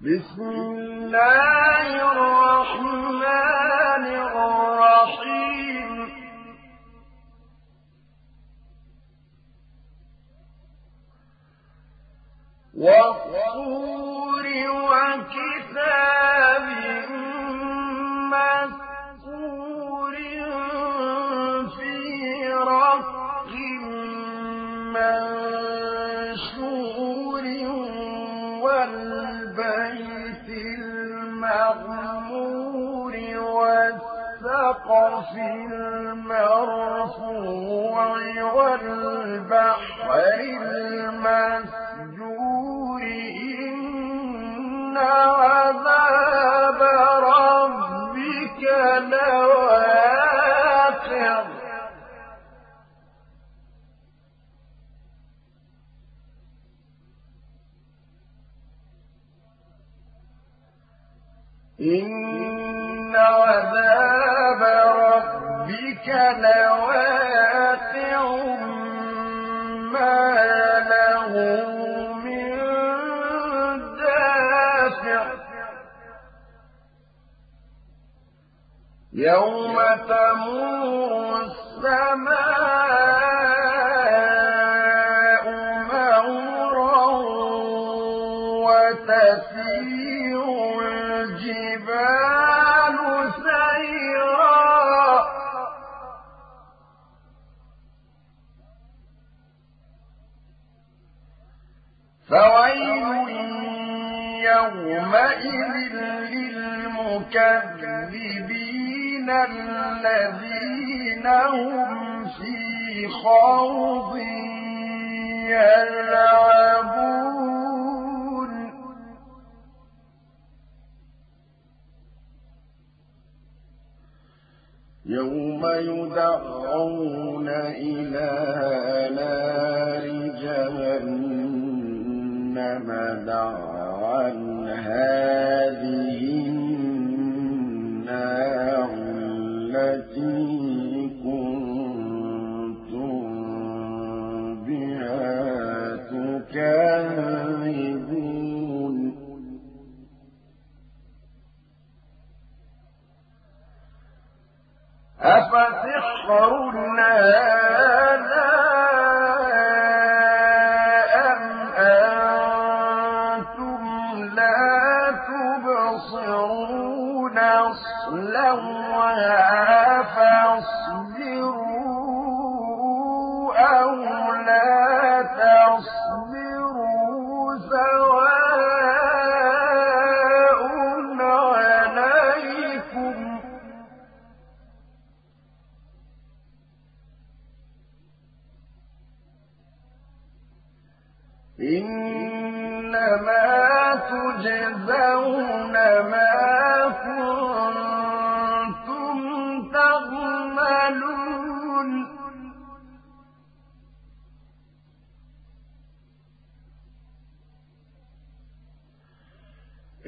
بسم الله الرحمن الرحيم. والطور وكتاب مسكور في رق منشور والبيت والسقف المرفوع والبحر المسجور إن عذاب ربك لواقع. إن يوم تمور السماء مورا وتسير للمكذبين الذين هم في خوض يلعبون يوم يدعون إلى نار جهنم دعا هذه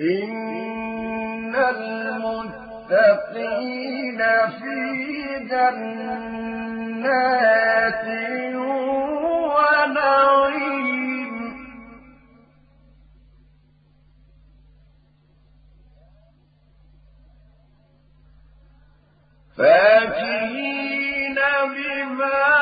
إن المتقين في جنات ونعيم فاكهين بما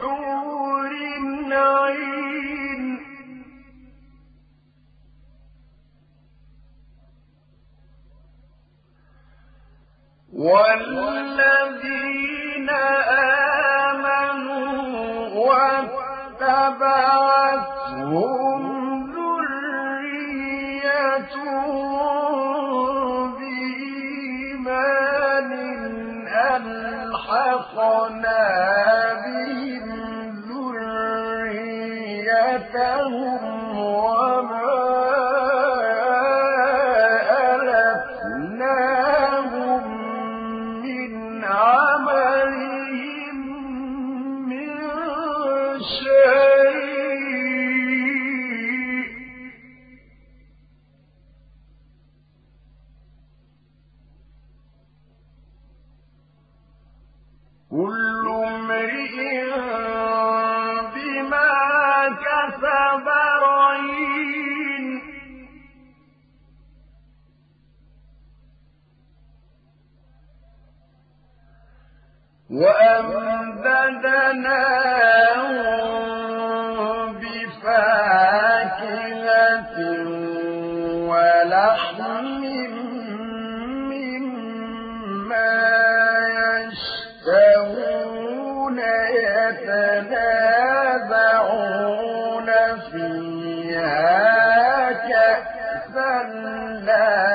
بحور عين قل يتنازعون فيها كأسا لا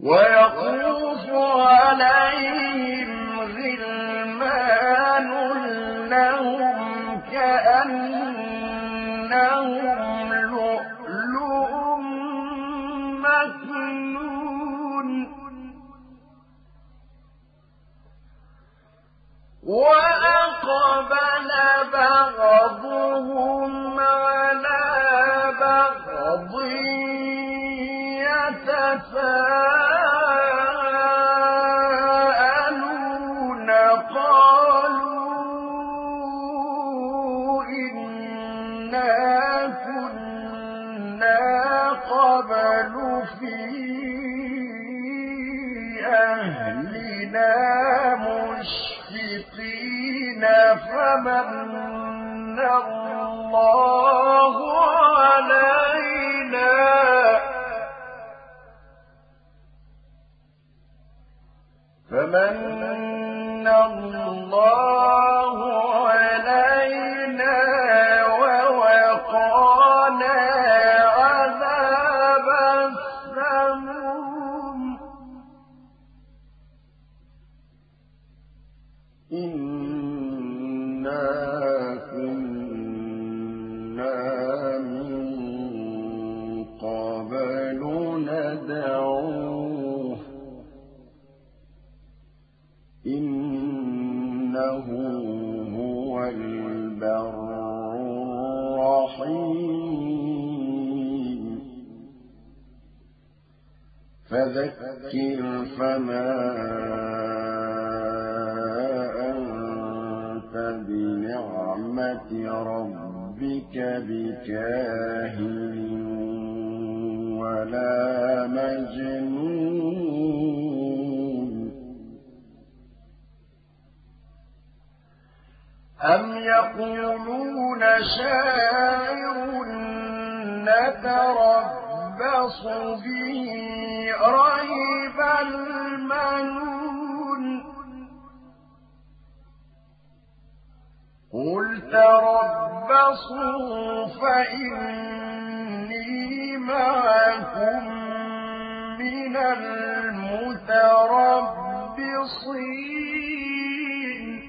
ويطوف عليهم كأنهم لؤلؤ مكنون. وأقبل بعضهم على بعض يتساءلون. بكاهن ولا مجنون. أم يقولون شاعر نتربص به ريب المنون؟ قل تربصوا فإني معكم من المتربصين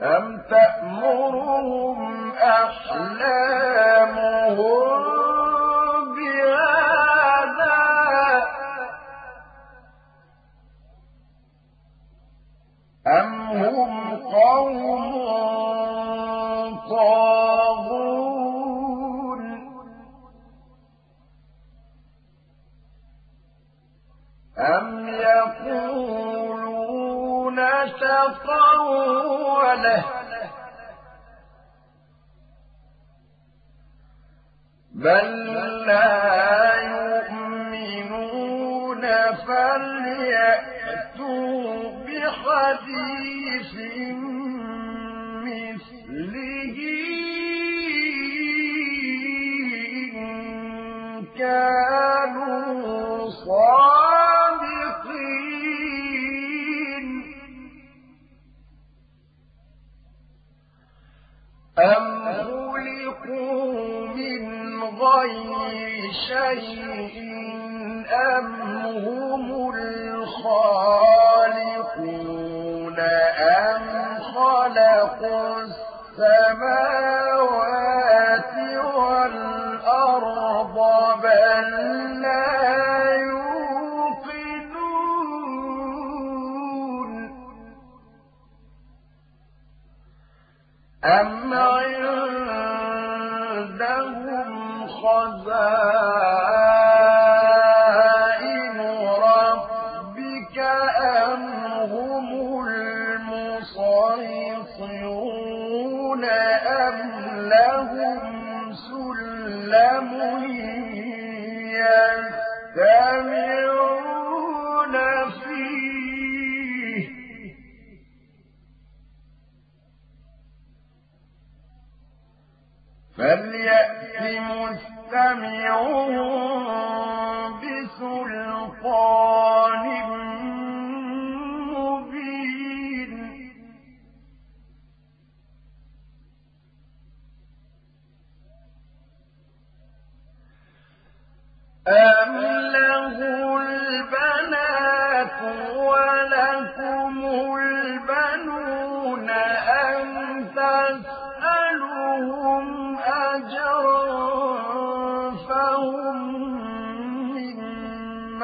أم تأمرهم أحلامهم أم هم قوم طاغون أم يقولون تقوله بل لا يؤمنون فليأتوا بحديث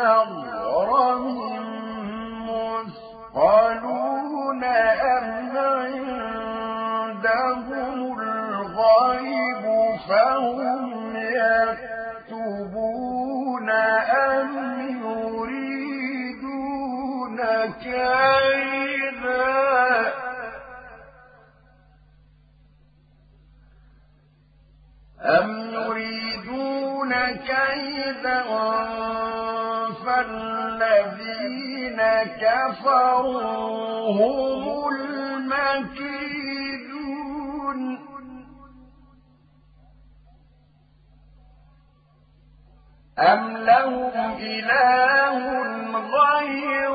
مغرم مثقلون أم عندهم الغيب فهم يكتبون أم يريدون كيدا؟ أم يريدون كيدا؟ فالذين كفروا هم المكيدون. أم لهم إله غير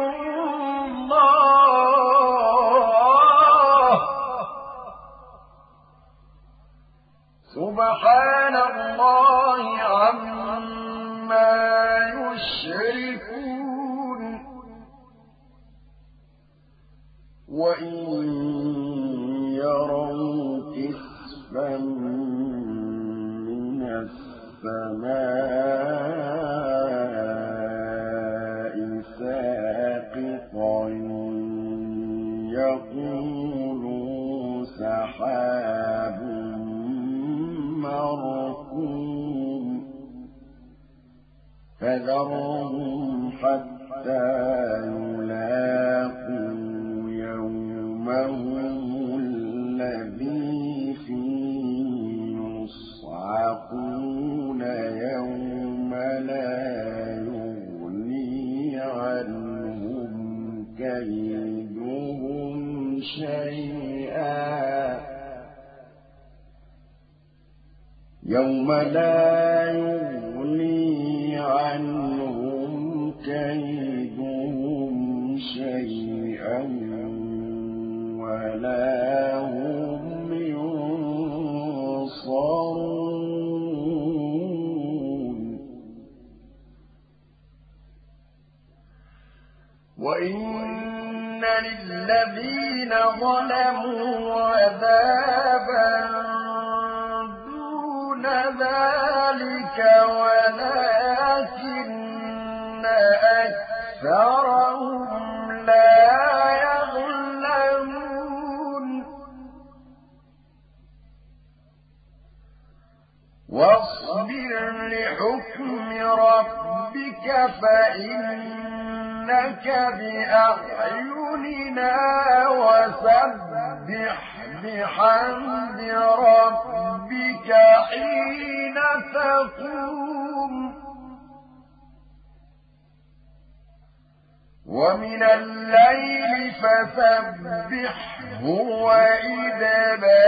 الله؟ سبحان الله عما يشركون. وإن يروا كسفا من السماء فذرهم حتى يلاقوا يومهم الذي فيه يصعقون يوم لا يغني عنهم كيدهم شيئا. يوم لا يغني عنهم كيدهم شيئا ولا هم ينصرون. وإن للذين ظلموا عذابا فإنك بأعيننا وسبح بحمد ربك حين تقوم. ومن الليل فسبحه وإدبار